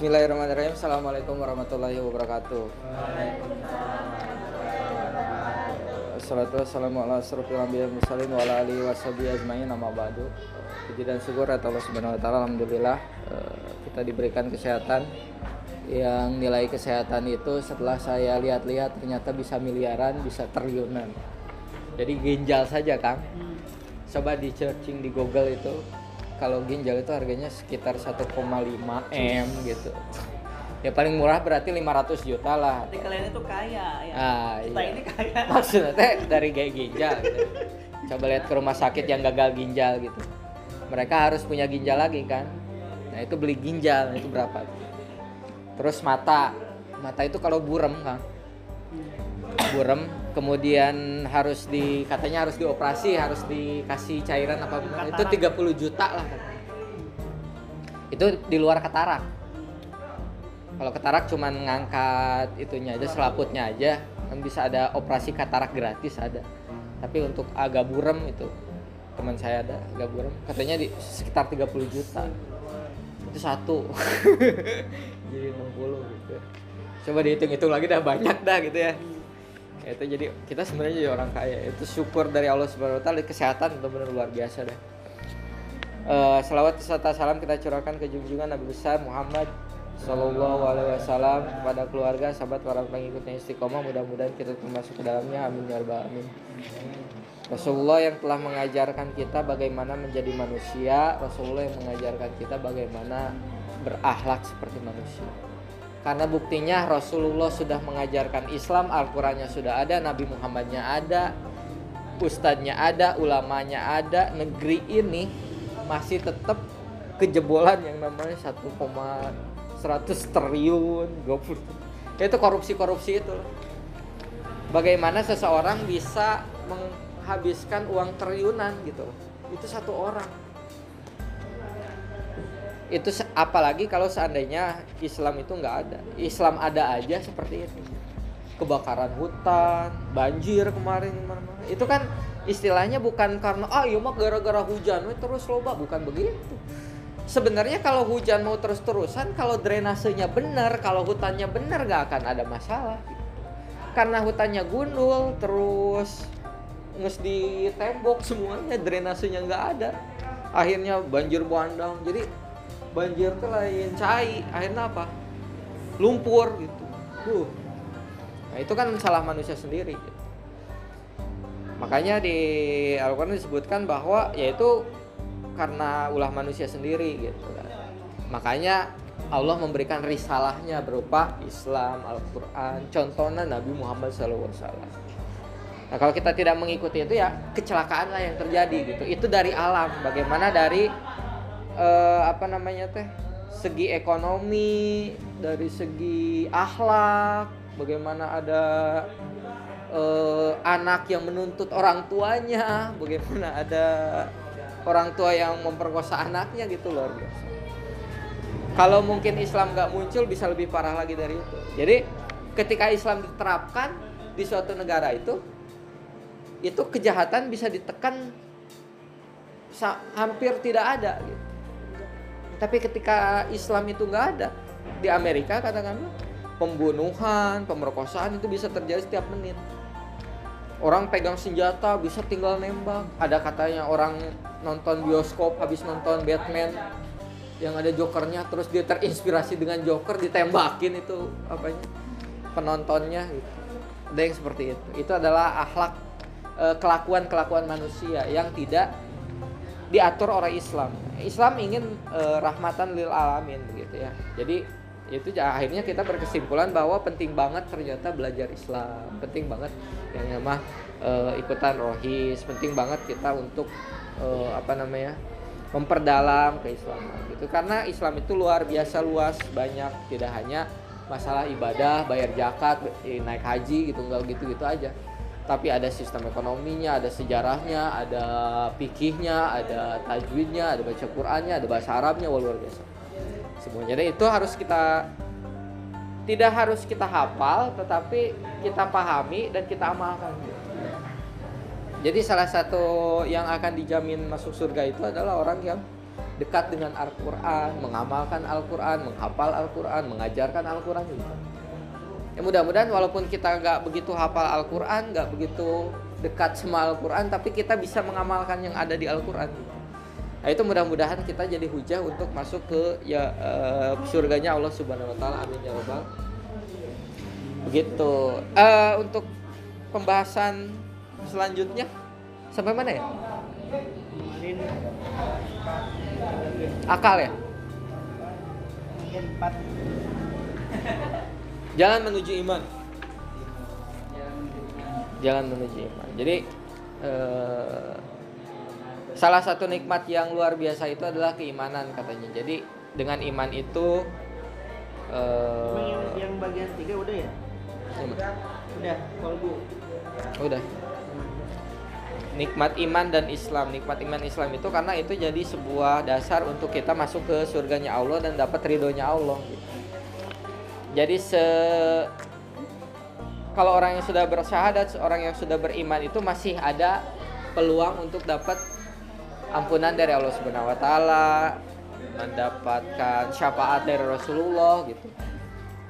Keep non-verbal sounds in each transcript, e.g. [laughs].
Bismillahirrahmanirrahim. Assalamualaikum warahmatullahi wabarakatuh. Asrofil anbiya mursalin wa ala alihi ajmain nama ba'du. Puji dan syukur atas Allah Subhanahu wa taala alhamdulillah eh, kita diberikan kesehatan yang nilai kesehatan itu setelah saya lihat-lihat ternyata bisa miliaran, bisa triliunan. Jadi ginjal saja, Kang. Coba di searching di Google itu kalau ginjal itu harganya sekitar 1,5 M gitu. Ya paling murah berarti 500 juta lah. Berarti kalian itu kaya ya. Ah, Kita iya. ini kaya. [laughs] Maksudnya teh dari gaya ginjal gitu. Coba lihat ke rumah sakit yang gagal ginjal gitu. Mereka harus punya ginjal lagi kan. Nah, itu beli ginjal itu berapa? Terus mata. Mata itu kalau burem kan. Burem kemudian harus di katanya harus dioperasi, harus dikasih cairan apa benar. Itu 30 juta lah katanya. Itu di luar katarak. Kalau katarak cuman ngangkat itunya aja, selaputnya aja, kan bisa ada operasi katarak gratis ada. Tapi untuk agak burem itu teman saya ada agak burem, katanya di sekitar 30 juta. Itu satu. [laughs] jadi 60 gitu. Coba dihitung-hitung lagi dah banyak dah gitu ya. Itu jadi kita sebenarnya jadi orang kaya. Itu syukur dari Allah Subhanahu wa taala kesehatan benar-benar luar biasa dah. Eh, selawat serta salam kita curahkan ke junjungan Nabi besar Muhammad Sallallahu Alaihi Wasallam kepada keluarga, sahabat, para pengikutnya istiqomah. Mudah-mudahan kita termasuk ke dalamnya. Amin ya rabbal alamin. Rasulullah yang telah mengajarkan kita bagaimana menjadi manusia. Rasulullah yang mengajarkan kita bagaimana berakhlak seperti manusia. Karena buktinya Rasulullah sudah mengajarkan Islam, Al-Qurannya sudah ada, Nabi Muhammadnya ada, Ustadznya ada, ulamanya ada, negeri ini masih tetap kejebolan yang namanya 1,100 triliun 20 itu korupsi-korupsi itu. Bagaimana seseorang bisa menghabiskan uang triliunan gitu. Itu satu orang itu apalagi kalau seandainya Islam itu nggak ada. Islam ada aja seperti itu. Kebakaran hutan banjir kemarin ke mana-mana. Itu kan istilahnya bukan karena ah iya mah gara-gara hujan we terus loba. Bukan begitu. Sebenarnya kalau hujan mau terus-terusan kalau drainasenya benar kalau hutannya benar gak akan ada masalah gitu. karena hutannya gundul terus nges di tembok semuanya drainasenya nggak ada. Akhirnya banjir bandang. Jadi banjir tuh lain cai akhirnya apa lumpur gitu Duh. nah itu kan salah manusia sendiri makanya di Al-Quran disebutkan bahwa yaitu karena ulah manusia sendiri gitu kan. makanya Allah memberikan risalahnya berupa Islam, Al-Quran, contohnya Nabi Muhammad SAW. Nah kalau kita tidak mengikuti itu ya kecelakaan lah yang terjadi gitu. Itu dari alam. Bagaimana dari eh, apa namanya teh segi ekonomi, dari segi akhlak, bagaimana ada eh, anak yang menuntut orang tuanya, bagaimana ada orang tua yang memperkosa anaknya gitu biasa. Kalau mungkin Islam nggak muncul bisa lebih parah lagi dari itu. Jadi ketika Islam diterapkan di suatu negara itu, itu kejahatan bisa ditekan hampir tidak ada gitu. Tapi ketika Islam itu nggak ada di Amerika katakanlah pembunuhan, pemerkosaan itu bisa terjadi setiap menit. Orang pegang senjata bisa tinggal nembak. Ada katanya orang nonton bioskop habis nonton Batman yang ada jokernya terus dia terinspirasi dengan joker ditembakin itu apanya penontonnya gitu. Ada yang seperti itu. Itu adalah akhlak eh, kelakuan-kelakuan manusia yang tidak diatur oleh Islam. Islam ingin eh, rahmatan lil alamin begitu ya. Jadi itu akhirnya kita berkesimpulan bahwa penting banget ternyata belajar Islam, penting banget yang namanya eh, ikutan rohis, penting banget kita untuk eh, apa namanya memperdalam keislaman gitu. Karena Islam itu luar biasa luas banyak. Tidak hanya masalah ibadah bayar zakat naik haji gitu. Enggak gitu gitu aja tapi ada sistem ekonominya ada sejarahnya ada fikihnya ada tajwidnya ada baca Qurannya ada bahasa Arabnya wah, luar biasa semuanya dan itu harus kita tidak harus kita hafal tetapi kita pahami dan kita amalkan jadi salah satu yang akan dijamin masuk surga itu adalah orang yang dekat dengan Al-Quran, mengamalkan Al-Quran, menghafal Al-Quran, mengajarkan Al-Quran gitu. Ya mudah-mudahan walaupun kita nggak begitu hafal Al-Quran, nggak begitu dekat sama Al-Quran, tapi kita bisa mengamalkan yang ada di Al-Quran. Nah itu mudah-mudahan kita jadi hujah untuk masuk ke ya uh, surganya Allah Subhanahu Wa Taala. Amin ya robbal. Begitu. Uh, untuk pembahasan selanjutnya sampai mana ya? Akal ya? [laughs] Jalan menuju iman. Jalan menuju iman. Jadi eh, salah satu nikmat yang luar biasa itu adalah keimanan katanya. Jadi dengan iman itu eh, yang, bagian tiga udah ya? Udah. Udah, kolbu. Udah nikmat iman dan Islam. Nikmat iman Islam itu karena itu jadi sebuah dasar untuk kita masuk ke surganya Allah dan dapat ridhonya Allah. Jadi se kalau orang yang sudah bersyahadat, orang yang sudah beriman itu masih ada peluang untuk dapat ampunan dari Allah Subhanahu wa taala, mendapatkan syafaat dari Rasulullah gitu.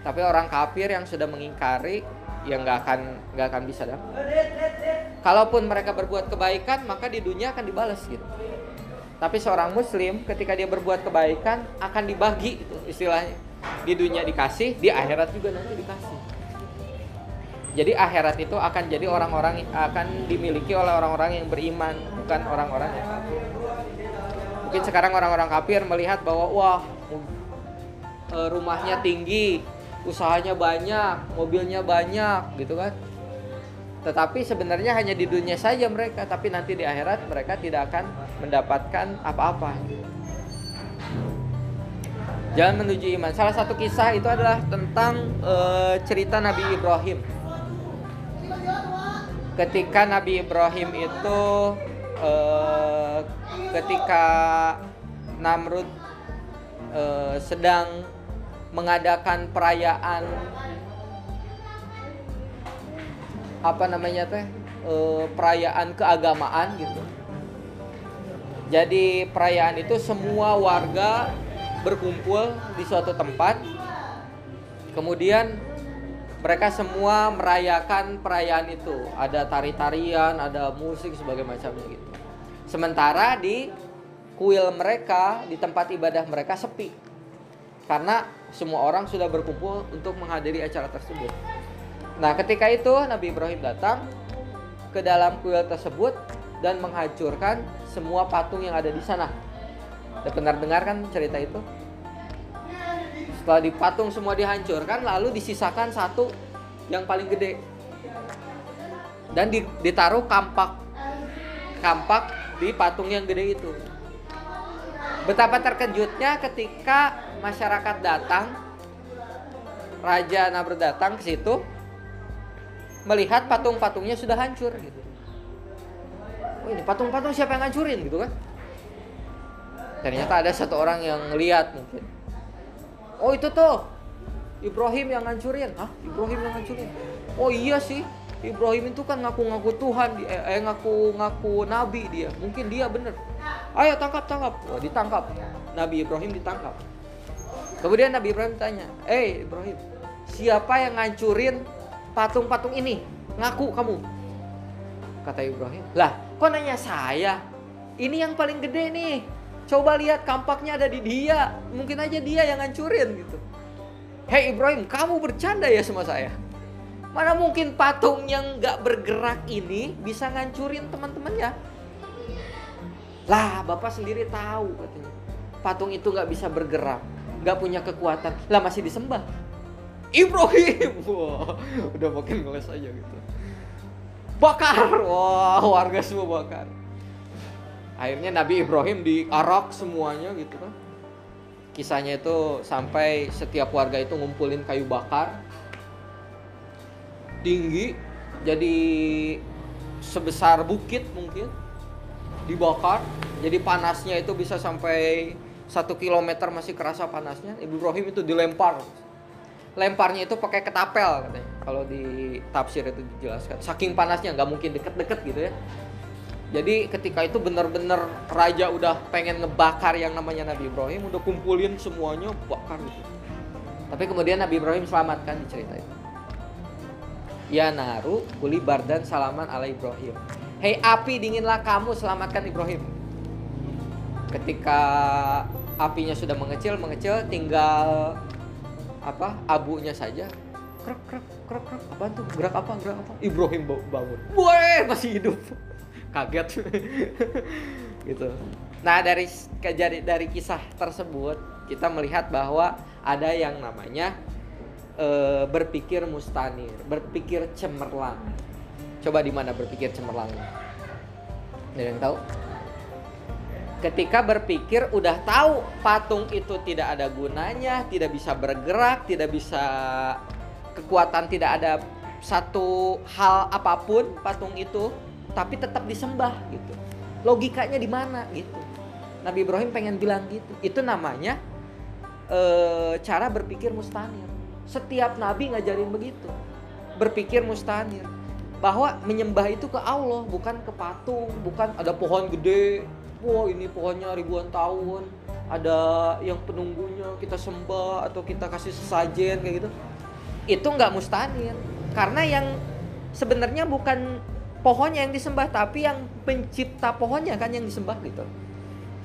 Tapi orang kafir yang sudah mengingkari yang nggak akan nggak akan bisa dah. Kalaupun mereka berbuat kebaikan, maka di dunia akan dibalas gitu. Tapi seorang muslim ketika dia berbuat kebaikan akan dibagi itu istilahnya. Di dunia dikasih, di akhirat juga nanti dikasih. Jadi akhirat itu akan jadi orang-orang akan dimiliki oleh orang-orang yang beriman, bukan orang-orang yang kafir. Mungkin sekarang orang-orang kafir melihat bahwa wah eh, rumahnya tinggi, usahanya banyak, mobilnya banyak gitu kan tetapi sebenarnya hanya di dunia saja mereka, tapi nanti di akhirat mereka tidak akan mendapatkan apa-apa. Jalan menuju iman. Salah satu kisah itu adalah tentang e, cerita Nabi Ibrahim. Ketika Nabi Ibrahim itu e, ketika Namrud e, sedang mengadakan perayaan apa namanya teh perayaan keagamaan gitu. Jadi perayaan itu semua warga berkumpul di suatu tempat. Kemudian mereka semua merayakan perayaan itu. Ada tari-tarian, ada musik sebagai macamnya gitu. Sementara di kuil mereka, di tempat ibadah mereka sepi. Karena semua orang sudah berkumpul untuk menghadiri acara tersebut. Nah, ketika itu Nabi Ibrahim datang ke dalam kuil tersebut dan menghancurkan semua patung yang ada di sana. Pernah dengar kan cerita itu? Setelah di patung semua dihancurkan, lalu disisakan satu yang paling gede. Dan ditaruh kampak kampak di patung yang gede itu. Betapa terkejutnya ketika masyarakat datang, Raja Nabr datang ke situ, melihat patung-patungnya sudah hancur gitu. Oh ini patung-patung siapa yang hancurin gitu kan? Ternyata ada satu orang yang lihat mungkin. Oh itu tuh Ibrahim yang hancurin. Hah? Ibrahim yang hancurin. Oh iya sih. Ibrahim itu kan ngaku-ngaku Tuhan, eh, eh ngaku-ngaku nabi dia. Mungkin dia bener. Ayo tangkap tangkap. Oh, ditangkap. Nabi Ibrahim ditangkap. Kemudian Nabi Ibrahim tanya, "Eh Ibrahim, siapa yang ngancurin patung-patung ini ngaku kamu kata Ibrahim lah kok nanya saya ini yang paling gede nih coba lihat kampaknya ada di dia. Mungkin aja dia yang ngancurin gitu. Hei Ibrahim kamu bercanda ya sama saya. Mana mungkin patung yang gak bergerak ini bisa ngancurin teman-temannya? Lah bapak sendiri tahu katanya. Patung itu gak bisa bergerak gak punya kekuatan. Lah masih disembah. Ibrahim! [laughs] Wah udah makin ngeles aja gitu. Bakar! Wah warga semua bakar akhirnya Nabi Ibrahim diarak semuanya gitu kan. Kisahnya itu sampai setiap warga itu ngumpulin kayu bakar. Tinggi jadi sebesar bukit mungkin dibakar. Jadi panasnya itu bisa sampai satu kilometer masih kerasa panasnya. Ibrahim itu dilempar. Lemparnya itu pakai ketapel katanya. Kalau di tafsir itu dijelaskan. Saking panasnya nggak mungkin deket-deket gitu ya Jadi ketika itu benar-benar raja udah pengen ngebakar yang namanya Nabi Ibrahim, udah kumpulin semuanya bakar gitu. Tapi kemudian Nabi Ibrahim selamatkan di cerita itu. Ya naru kuli bardan salaman ala Ibrahim. Hei api dinginlah kamu selamatkan Ibrahim. Ketika apinya sudah mengecil mengecil tinggal apa abunya saja krek krek krek krek apa tuh gerak apa gerak apa Ibrahim bangun Woi masih hidup kaget. [laughs] Gitu. Nah dari kejadian dari kisah tersebut kita melihat bahwa ada yang namanya e, berpikir mustanir berpikir cemerlang. Coba di mana berpikir cemerlang ada yang tahu? Ketika berpikir udah tahu patung itu tidak ada gunanya tidak bisa bergerak tidak bisa kekuatan tidak ada satu hal apa pun patung itu tapi tetap disembah gitu. Logikanya di mana gitu. Nabi Ibrahim pengen bilang gitu. Itu namanya e, cara berpikir mustanir. Setiap nabi ngajarin begitu. Berpikir mustanir bahwa menyembah itu ke Allah bukan ke patung, bukan ada pohon gede. Wah, ini pohonnya ribuan tahun. Ada yang penunggunya kita sembah atau kita kasih sesajen kayak gitu. Itu nggak mustanir. Karena yang sebenarnya bukan pohonnya yang disembah tapi yang pencipta pohonnya kan yang disembah gitu.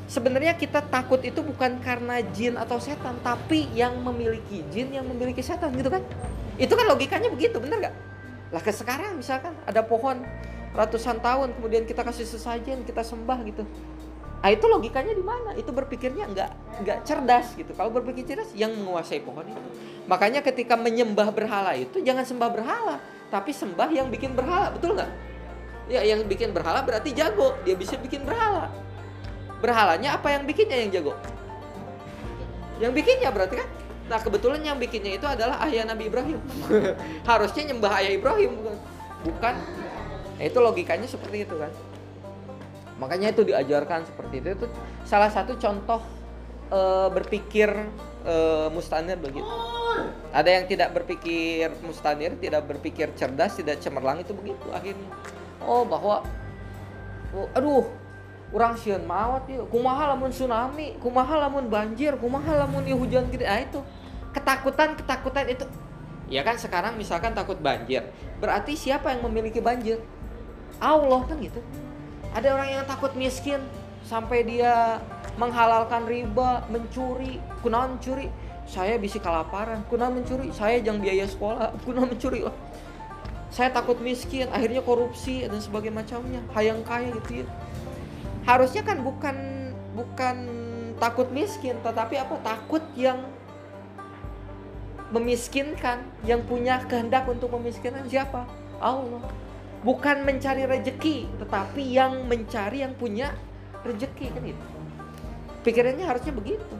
Sebenarnya kita takut itu bukan karena jin atau setan tapi yang memiliki jin yang memiliki setan gitu kan. Itu kan logikanya begitu bener nggak? Lah ke sekarang misalkan ada pohon ratusan tahun kemudian kita kasih sesajen kita sembah gitu. Ah itu logikanya di mana? Itu berpikirnya nggak nggak cerdas gitu. Kalau berpikir cerdas yang menguasai pohon itu. Makanya ketika menyembah berhala itu jangan sembah berhala tapi sembah yang bikin berhala betul nggak ya yang bikin berhala berarti jago. Dia bisa bikin berhala. Berhalanya apa yang bikinnya yang jago? Yang bikinnya berarti kan? Nah kebetulan yang bikinnya itu adalah ayah Nabi Ibrahim. [laughs] Harusnya nyembah ayah Ibrahim bukan? Bukan. Nah, itu logikanya seperti itu kan? Makanya itu diajarkan seperti itu. Itu salah satu contoh e, berpikir e, mustanir begitu. Ada yang tidak berpikir mustanir tidak berpikir cerdas tidak cemerlang itu begitu akhirnya oh bahwa oh, aduh kurang sian mawat ya kumaha lamun tsunami kumaha lamun banjir kumaha lamun hujan gede. Nah itu ketakutan ketakutan itu. Ya kan sekarang misalkan takut banjir berarti siapa yang memiliki banjir? Allah kan gitu. Ada orang yang takut miskin sampai dia menghalalkan riba mencuri kunaon mencuri saya bisa kelaparan kunaon mencuri. Saya jangan biaya sekolah kunaon mencuri saya takut miskin akhirnya korupsi dan sebagainya macamnya. Hayang kaya gitu ya. Harusnya kan bukan bukan takut miskin tetapi apa? Takut yang memiskinkan yang punya kehendak untuk memiskinkan siapa? Allah. Bukan mencari rejeki tetapi yang mencari yang punya rejeki kan itu. Pikirannya harusnya begitu.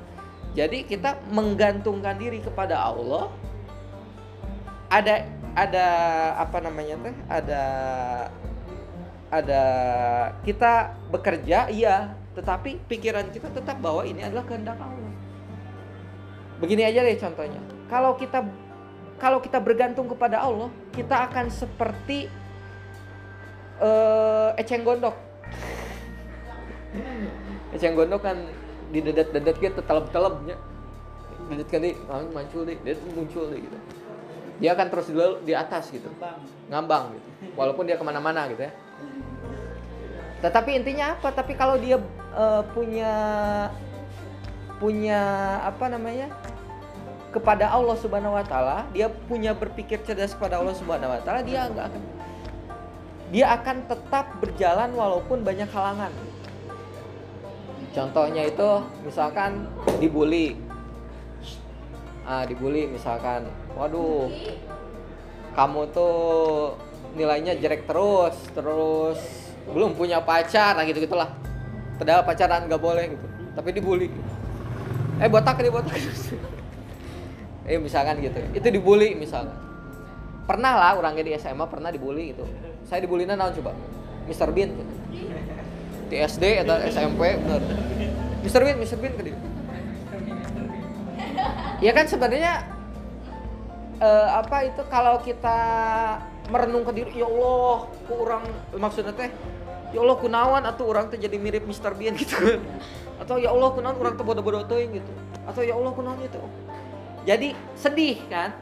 Jadi kita menggantungkan diri kepada Allah. Ada ada apa namanya teh ada ada kita bekerja iya tetapi pikiran kita tetap bahwa ini adalah kehendak Allah. Begini aja deh contohnya. Kalau kita kalau kita bergantung kepada Allah kita akan seperti uh, eceng gondok. Eceng gondok kan di dedet-dedet gitu telep-telepnya. Dedet kan di muncul deh dia muncul deh gitu dia akan terus di, di atas gitu. Ngambang. Gitu. Walaupun dia ke mana-mana gitu ya. Tetapi intinya apa? Tapi kalau dia uh, punya punya apa namanya? Kepada Allah Subhanahu wa taala, dia punya berpikir cerdas kepada Allah Subhanahu wa taala, dia nggak akan dia akan tetap berjalan walaupun banyak halangan. Contohnya itu misalkan dibully. Ah, dibully misalkan. Waduh. Kamu tuh nilainya jelek terus terus belum punya pacar. Nah gitu gitulah padahal pacaran nggak boleh gitu. Tapi dibully. Eh botak nih botak. [laughs] Eh misalkan gitu. Itu dibully misalkan. Pernah lah orangnya di SMA pernah dibully gitu. Saya dibully naon coba? Mr. Bean. Gitu. di SD atau SMP bener. Mr. Bean Mr. Bean ke ya kan sebenarnya uh, apa itu kalau kita merenung ke diri ya Allah kurang maksudnya teh ya Allah kunawan atau orang tuh jadi mirip Mr. Bean [laughs] gitu. Atau ya Allah kunawan orang tuh bodoh-bodoh gitu. Atau ya Allah kunawan itu jadi sedih kan?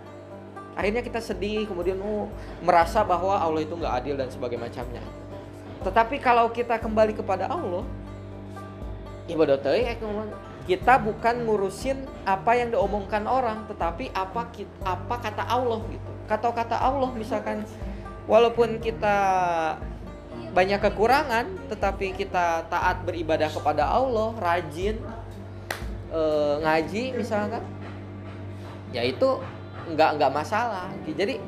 Akhirnya kita sedih kemudian oh, merasa bahwa Allah itu nggak adil dan sebagainya macamnya. Tetapi kalau kita kembali kepada Allah ibadah kita bukan ngurusin apa yang diomongkan orang tetapi apa apa kata Allah gitu. Kata kata Allah misalkan walaupun kita banyak kekurangan tetapi kita taat beribadah kepada Allah rajin e, ngaji misalkan ya itu nggak nggak masalah. Jadi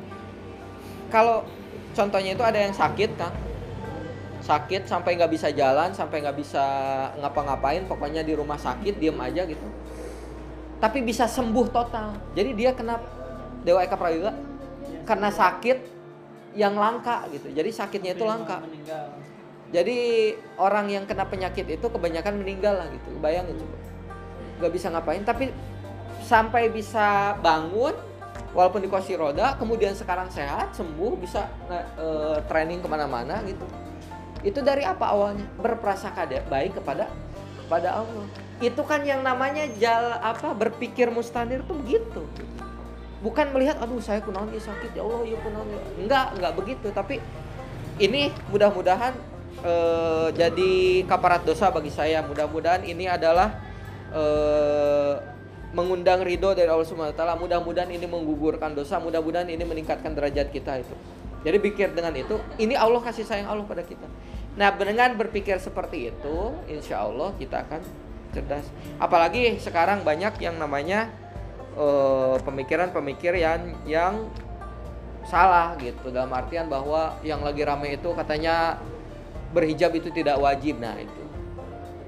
kalau contohnya itu ada yang sakit kan sakit sampai nggak bisa jalan sampai nggak bisa ngapa-ngapain pokoknya di rumah sakit diem aja gitu. Tapi bisa sembuh total. Jadi dia kena dewa eka prayoga karena sakit yang langka gitu. Jadi sakitnya itu langka. Jadi orang yang kena penyakit itu kebanyakan meninggal lah gitu. Bayangin coba. Nggak bisa ngapain. Tapi sampai bisa bangun walaupun di kursi roda kemudian sekarang sehat sembuh bisa uh, training ke mana-mana gitu itu dari apa awalnya? Berprasangka baik kepada kepada Allah. Itu kan yang namanya jal apa berpikir mustanir tuh begitu. Bukan melihat aduh saya kunaon ya sakit ya Allah ya kunaon ya. Enggak, enggak begitu, tapi ini mudah-mudahan eh, jadi kaparat dosa bagi saya. Mudah-mudahan ini adalah eh, mengundang ridho dari Allah Subhanahu wa taala. Mudah-mudahan ini menggugurkan dosa, mudah-mudahan ini meningkatkan derajat kita itu. Jadi pikir dengan itu, ini Allah kasih sayang Allah pada kita. Nah, dengan berpikir seperti itu, insya Allah kita akan cerdas. Apalagi sekarang banyak yang namanya uh, pemikiran-pemikiran yang, yang salah gitu. Dalam artian bahwa yang lagi rame itu katanya berhijab itu tidak wajib. Nah itu,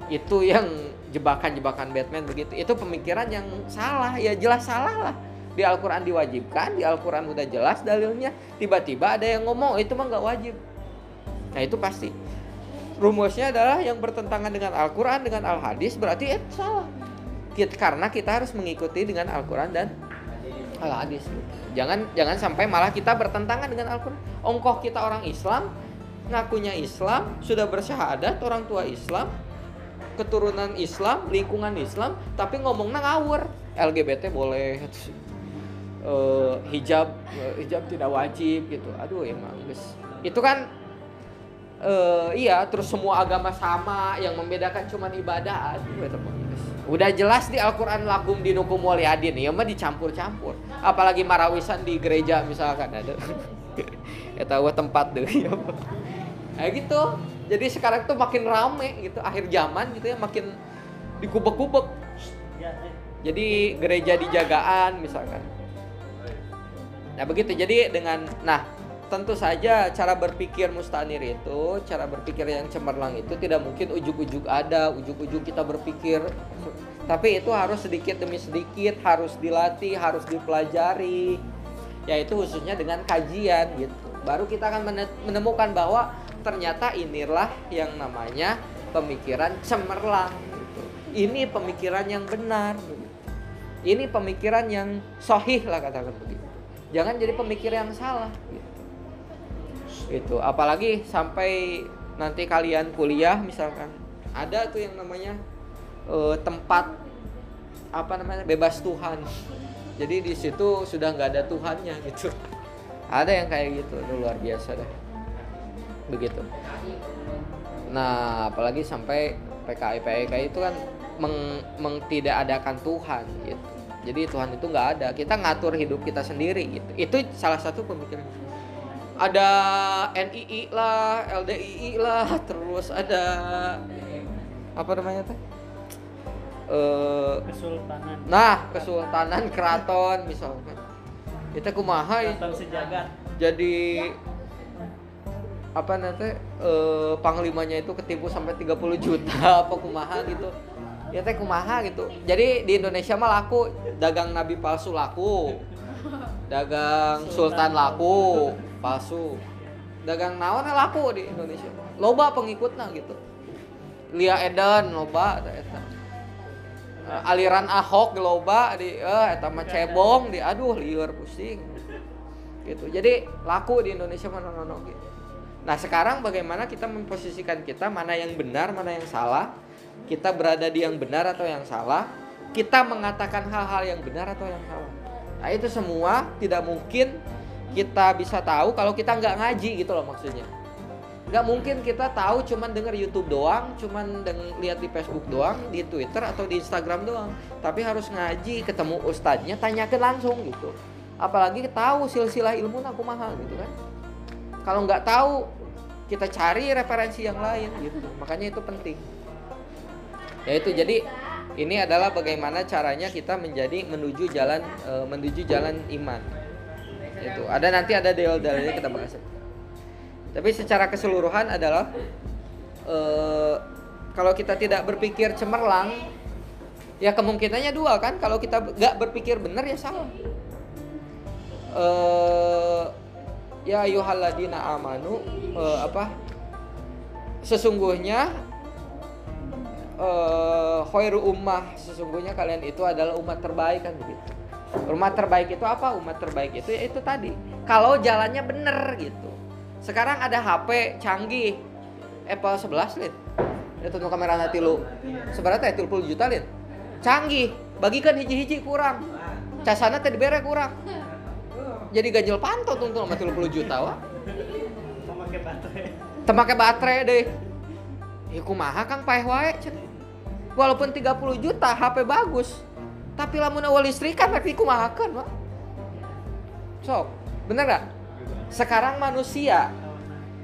itu yang jebakan-jebakan Batman begitu. Itu pemikiran yang salah, ya jelas salah lah di Al-Quran diwajibkan, di Al-Quran udah jelas dalilnya, tiba-tiba ada yang ngomong oh, itu mah nggak wajib. Nah itu pasti. Rumusnya adalah yang bertentangan dengan Al-Quran, dengan Al-Hadis, berarti itu salah. Kita, karena kita harus mengikuti dengan Al-Quran dan Al-Hadis. Jangan jangan sampai malah kita bertentangan dengan Al-Quran. Ongkoh kita orang Islam, ngakunya Islam, sudah bersyahadat, orang tua Islam, keturunan Islam, lingkungan Islam, tapi ngomongnya ngawur. LGBT boleh, uh, hijab uh, hijab tidak wajib gitu aduh emang itu kan uh, iya terus semua agama sama yang membedakan cuma ibadah aduh itu udah jelas di Al-Quran lakum dinukum waliyadin ya mah dicampur-campur. Apalagi marawisan di gereja misalkan ada. [laughs] Ya tahu tempat deh [laughs] ya kayak gitu. Jadi sekarang tuh makin rame gitu. Akhir zaman gitu ya makin dikubek-kubek. Jadi gereja dijagaan misalkan. Nah begitu. Jadi dengan nah tentu saja cara berpikir mustanir itu cara berpikir yang cemerlang itu tidak mungkin ujuk-ujuk ada ujuk-ujuk kita berpikir. Tapi itu harus sedikit demi sedikit harus dilatih harus dipelajari. Yaitu khususnya dengan kajian gitu. Baru kita akan menemukan bahwa ternyata inilah yang namanya pemikiran cemerlang gitu. ini pemikiran yang benar gitu. ini pemikiran yang sohih lah katakan begitu. Jangan jadi pemikir yang salah gitu itu apalagi sampai nanti kalian kuliah misalkan ada tuh yang namanya uh, tempat apa namanya bebas Tuhan. Jadi di situ sudah nggak ada Tuhannya gitu. Ada yang kayak gitu itu luar biasa deh. Begitu. Nah apalagi sampai PKI PKI itu kan meng, meng tidak adakan Tuhan gitu. Jadi Tuhan itu nggak ada. Kita ngatur hidup kita sendiri gitu. Itu salah satu pemikiran ada NII lah LDII lah [laughs] terus ada apa namanya teh? Uh, kesultanan. nah kesultanan keraton misalkan. Kita kumaha jadi apa nanti uh, panglimanya itu ketipu sampai 30 juta [laughs] apa kumaha gitu. Ya teh kumaha gitu. Jadi di Indonesia mah laku. Dagang nabi palsu laku. Dagang sultan, laku palsu. Dagang naon laku di Indonesia. Loba pengikutnya gitu. Lia Eden loba eta. Uh, aliran Ahok loba di eh eta mah cebong di aduh liur pusing. Gitu. Jadi laku di Indonesia mana nono gitu. Nah, sekarang bagaimana kita memposisikan kita mana yang benar, mana yang salah? Kita berada di yang benar atau yang salah? Kita mengatakan hal-hal yang benar atau yang salah? Nah, itu semua tidak mungkin kita bisa tahu kalau kita nggak ngaji gitu loh maksudnya. Nggak mungkin kita tahu cuman denger YouTube doang, cuman lihat di Facebook doang, di Twitter atau di Instagram doang. Tapi harus ngaji, ketemu ustadznya, tanyakan langsung gitu. Apalagi tahu silsilah ilmu aku mahal gitu kan. Kalau nggak tahu, kita cari referensi yang lain gitu. Makanya itu penting. Ya itu jadi ini adalah bagaimana caranya kita menjadi menuju jalan e, menuju jalan iman. Itu ada nanti ada dalil-dalilnya kita bahas. Tapi secara keseluruhan adalah uh, kalau kita tidak berpikir cemerlang, ya kemungkinannya dua kan. Kalau kita nggak berpikir benar ya salah. Uh, ya yuhaladina amanu uh, apa? Sesungguhnya uh, khairu ummah sesungguhnya kalian itu adalah umat terbaik kan begitu. Umat terbaik itu apa? Umat terbaik itu ya itu tadi. Kalau jalannya benar gitu. Sekarang ada HP canggih. Apple 11 lin itu tuh kamera nanti lu. Sebenarnya teh 30 juta lin canggih. Bagikan hiji-hiji kurang. Casana teh dibere kurang. Jadi ganjil panto tuh tuh sama 30 juta wah. Temakai baterai. Temakai baterai deh. Ya kumaha kang paeh wae walaupun 30 juta HP bagus tapi lamun awal listrik kan tapi kumaha kan wah sok bener gak sekarang manusia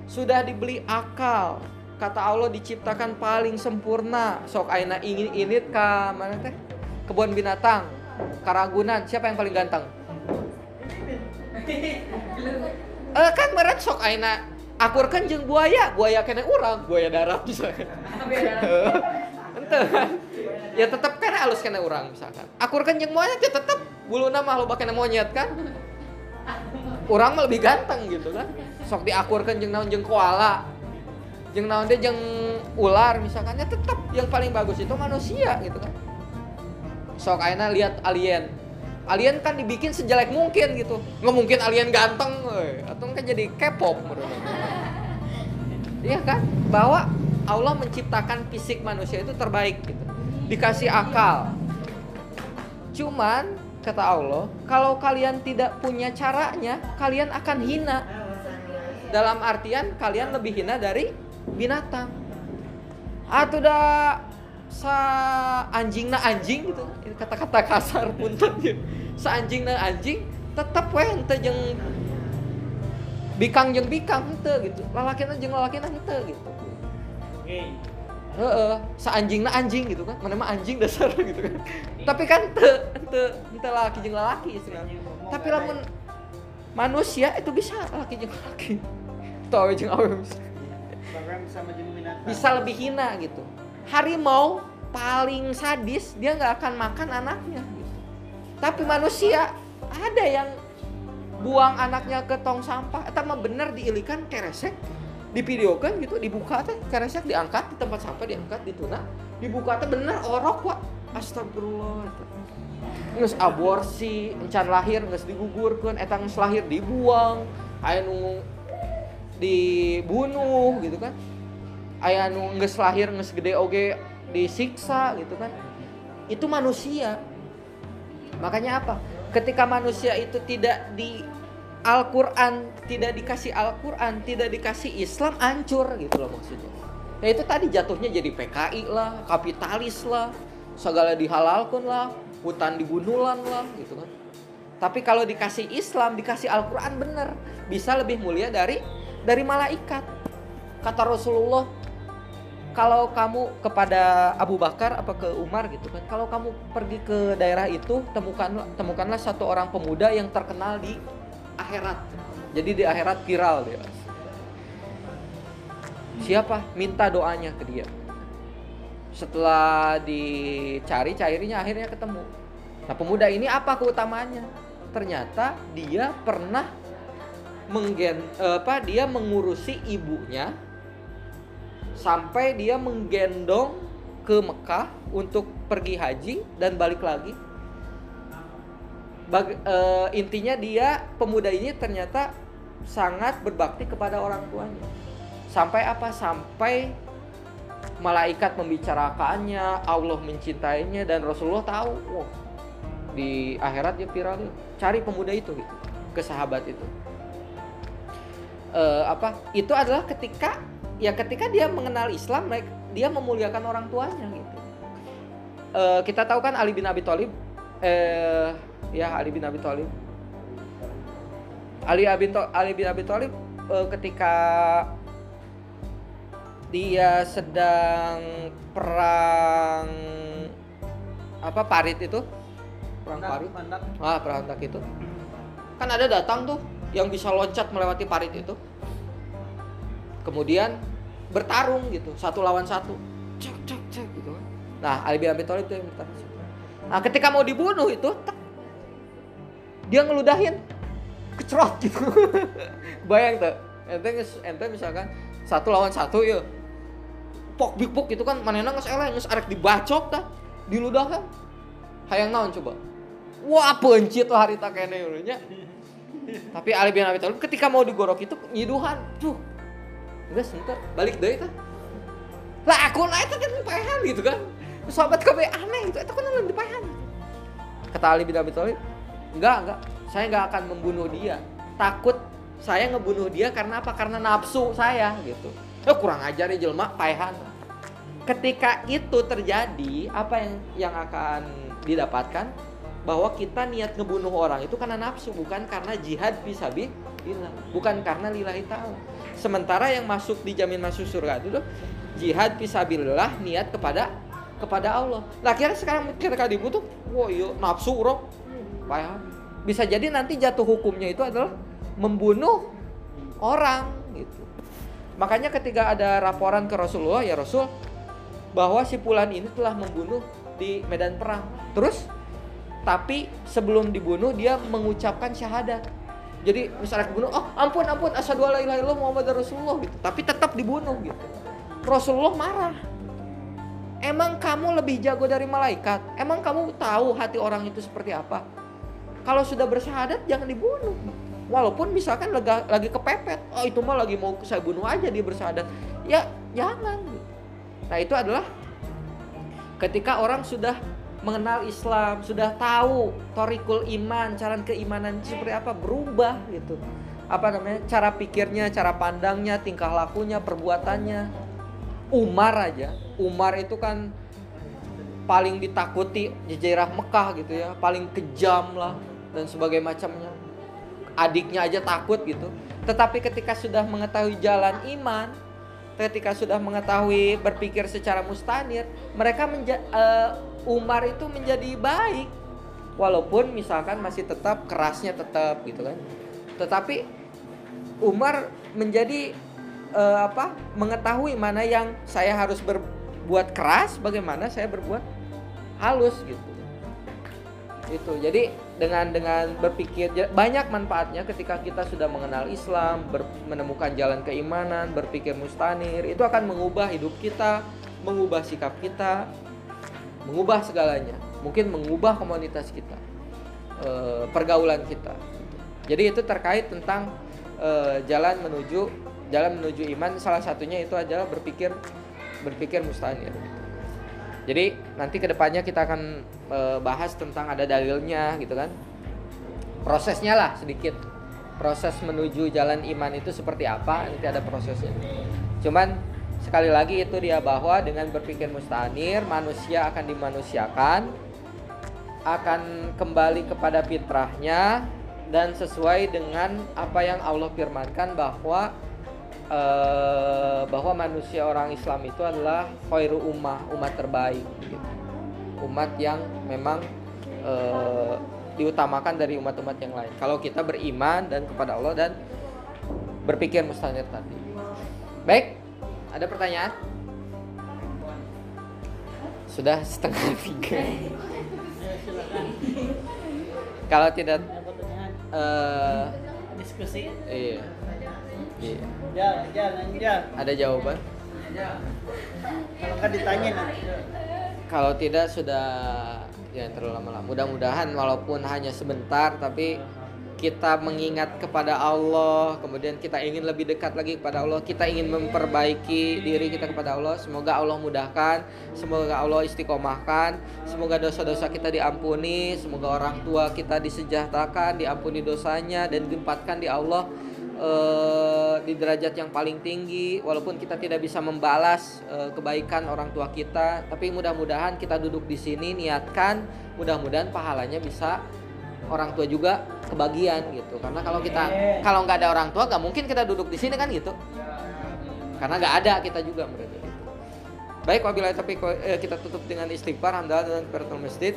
sudah dibeli akal. Kata Allah diciptakan paling sempurna. Sok aina ingin ini ke mana teh? Kebun binatang, Karagunan. Siapa yang paling ganteng? [laughs] Eh kan meren sok aina akur kan jeng buaya, buaya kena urang, buaya darat [laughs] misalkan. [laughs] Ente kan. Ya tetap kan halus kena urang misalkan. Akur kan jeng buaya ya tetap bulu nama lo kena monyet kan? Orang lebih ganteng gitu kan? Sok diakurkan jeng naon jeng koala jeng naon dia jeng ular misalkan ya tetap yang paling bagus itu manusia gitu kan? Sok aina lihat alien. Alien kan dibikin sejelek mungkin gitu. Nggak mungkin alien ganteng woy. atau kan jadi K-pop iya kan? Bahwa Allah menciptakan fisik manusia itu terbaik gitu dikasih akal cuman kata Allah, kalau kalian tidak punya caranya, kalian akan hina. Dalam artian kalian lebih hina dari binatang. Atau dah sa anjing na anjing gitu. Kata-kata kasar pun tadi. Sa anjing na anjing tetap weh ente jeung bikang jeung bikang ente gitu. Lalakina jeung lalakina ente gitu. Heeh, anjing na anjing gitu kan. Mana mah anjing dasar [laughs] gitu kan. Tapi kan te te ente laki jeung laki istilahnya. Tapi lamun manusia itu bisa laki jeung laki. Tahu jeung awe bisa. Bisa lebih hina gitu. Harimau paling sadis dia nggak akan makan anaknya gitu. Tapi manusia ada yang buang anaknya ke tong sampah, eta mah bener diilikan keresek di video kan gitu dibuka teh keresek diangkat di tempat sampah diangkat dituna dibuka teh bener orok pak. Astagfirullah. Nges aborsi encan lahir nges digugurkan etang lahir dibuang ayah nunggu dibunuh gitu kan. Ayah nunggu nges lahir nges gede oge disiksa gitu kan. Itu manusia. Makanya apa? Ketika manusia itu tidak di Al-Quran tidak dikasih Al-Quran tidak dikasih Islam hancur gitu loh maksudnya. Ya itu tadi jatuhnya jadi PKI lah kapitalis lah segala dihalalkan lah hutan dibunulan lah gitu kan. Tapi kalau dikasih Islam dikasih Al-Quran bener. Bisa lebih mulia dari dari malaikat. Kata Rasulullah kalau kamu kepada Abu Bakar apa ke Umar gitu kan kalau kamu pergi ke daerah itu temukan temukanlah satu orang pemuda yang terkenal di akhirat. Jadi di akhirat viral dia. Siapa? Minta doanya ke dia. Setelah dicari cairnya akhirnya ketemu. Nah, pemuda ini apa keutamaannya? Ternyata dia pernah menggen apa dia mengurusi ibunya sampai dia menggendong ke Mekah untuk pergi haji dan balik lagi Bag, uh, intinya dia pemuda ini ternyata sangat berbakti kepada orang tuanya Sampai apa? Sampai malaikat membicarakannya, Allah mencintainya dan Rasulullah tahu, wah, di akhirat dia viral. Cari pemuda itu gitu, ke sahabat itu. Eh, apa? Itu adalah ketika ya ketika dia mengenal Islam, dia memuliakan orang tuanya gitu. Eh, kita tahu kan Ali bin Abi Thalib eh ya Ali bin Abi Thalib. Ali bin Ali bin Abi Thalib uh, ketika dia sedang perang apa parit itu? Perang parit? ah perang tak itu. Kan ada datang tuh yang bisa loncat melewati parit itu. Kemudian bertarung gitu satu lawan satu. Cek cek cek gitu nah Ali bin Abi Thalib itu yang bertarung. Nah ketika mau dibunuh itu tak, dia ngeludahin. Kecrot gitu. [laughs] Bayang tuh. Ente ente misalkan satu lawan satu ya. Pok big pok gitu kan. Mana nggak eleh nggak arek dibacok dah. Diludah kan hayang naon coba? Wah pencit lah hari tak kene nya. Tapi Ali bin Abi Thalib ketika mau digorok itu nyiduhan. Tuh udah sebentar balik deh kan lah aku naik kan paehan gitu kan. Sahabat KB aneh itu itu kan paehan kata Ali bin Abi Thalib enggak enggak saya nggak akan membunuh dia. Takut saya ngebunuh dia karena apa? Karena nafsu saya gitu. Eh kurang ajar ya jelma paehan ketika itu terjadi apa yang yang akan didapatkan? Bahwa kita niat ngebunuh orang itu karena nafsu bukan karena jihad bisa bi bukan karena lillahi ta'ala. Sementara yang masuk dijamin masuk surga itu tuh jihad fisabilillah niat kepada kepada Allah. Nah kira sekarang ketika dibutuh wah iya nafsu roh payah bisa jadi nanti jatuh hukumnya itu adalah membunuh orang gitu. Makanya ketika ada laporan ke Rasulullah ya Rasul bahwa si Fulan ini telah membunuh di medan perang. Terus tapi sebelum dibunuh dia mengucapkan syahadat. Jadi misalnya dibunuh, oh ampun ampun asyhadu alla ilaha illallah Muhammad Rasulullah gitu. Tapi tetap dibunuh gitu. Rasulullah marah. Emang kamu lebih jago dari malaikat? Emang kamu tahu hati orang itu seperti apa? Kalau sudah bersyahadat jangan dibunuh. Walaupun misalkan lagi, lagi kepepet oh itu mah lagi mau saya bunuh aja dia bersyahadat. Ya jangan. Nah itu adalah ketika orang sudah mengenal Islam sudah tahu torikul iman cara keimanan seperti apa berubah gitu. Apa namanya? Cara pikirnya cara pandangnya tingkah lakunya perbuatannya. Umar aja. Umar itu kan paling ditakuti jejerah Mekah gitu ya paling kejam lah dan sebagai macamnya adiknya aja takut gitu. Tetapi ketika sudah mengetahui jalan iman ketika sudah mengetahui berpikir secara mustanir mereka menja uh, Umar itu menjadi baik. Walaupun misalkan masih tetap kerasnya tetap gitu kan. Tetapi Umar menjadi uh, apa mengetahui mana yang saya harus berbuat keras bagaimana saya berbuat halus gitu. Itu. Jadi dengan dengan berpikir banyak manfaatnya ketika kita sudah mengenal Islam ber, menemukan jalan keimanan berpikir mustanir itu akan mengubah hidup kita mengubah sikap kita mengubah segalanya. Mungkin mengubah komunitas kita e, pergaulan kita. Jadi itu terkait tentang e, jalan menuju jalan menuju iman. Salah satunya itu adalah berpikir berpikir mustanir. Jadi nanti ke depannya kita akan e, bahas tentang ada dalilnya gitu kan. Prosesnya lah sedikit. Proses menuju jalan iman itu seperti apa? Nanti ada prosesnya. Cuman sekali lagi itu dia bahwa dengan berpikir mustanir manusia akan dimanusiakan akan kembali kepada fitrahnya dan sesuai dengan apa yang Allah firmankan bahwa uh, bahwa manusia orang Islam itu adalah khairu ummah, umat terbaik gitu. Umat yang memang uh, diutamakan dari umat-umat yang lain. Kalau kita beriman dan kepada Allah dan berpikir mustahil tadi. Baik, ada pertanyaan? Sudah setengah tiga. Kalau tidak uh, diskusi. Iya. Iya. Ya, ya, Ada jawaban? Kalau kan ditanya nanti. Kalau tidak sudah ya terlalu lama-lama. Mudah-mudahan walaupun hanya sebentar tapi kita mengingat kepada Allah, kemudian kita ingin lebih dekat lagi kepada Allah, kita ingin memperbaiki diri kita kepada Allah. Semoga Allah mudahkan, semoga Allah istiqomahkan, semoga dosa-dosa kita diampuni, semoga orang tua kita disejahterakan, diampuni dosanya dan ditempatkan di Allah eh, di derajat yang paling tinggi walaupun kita tidak bisa membalas eh, kebaikan orang tua kita tapi mudah-mudahan kita duduk di sini niatkan mudah-mudahan pahalanya bisa orang tua juga kebagian gitu. Karena kalau kita kalau nggak ada orang tua nggak mungkin kita duduk di sini kan gitu. Karena nggak ada kita juga berarti gitu. baik wabillahi taufiq eh, kita tutup dengan istighfar hamdalah dan kafaratul masjid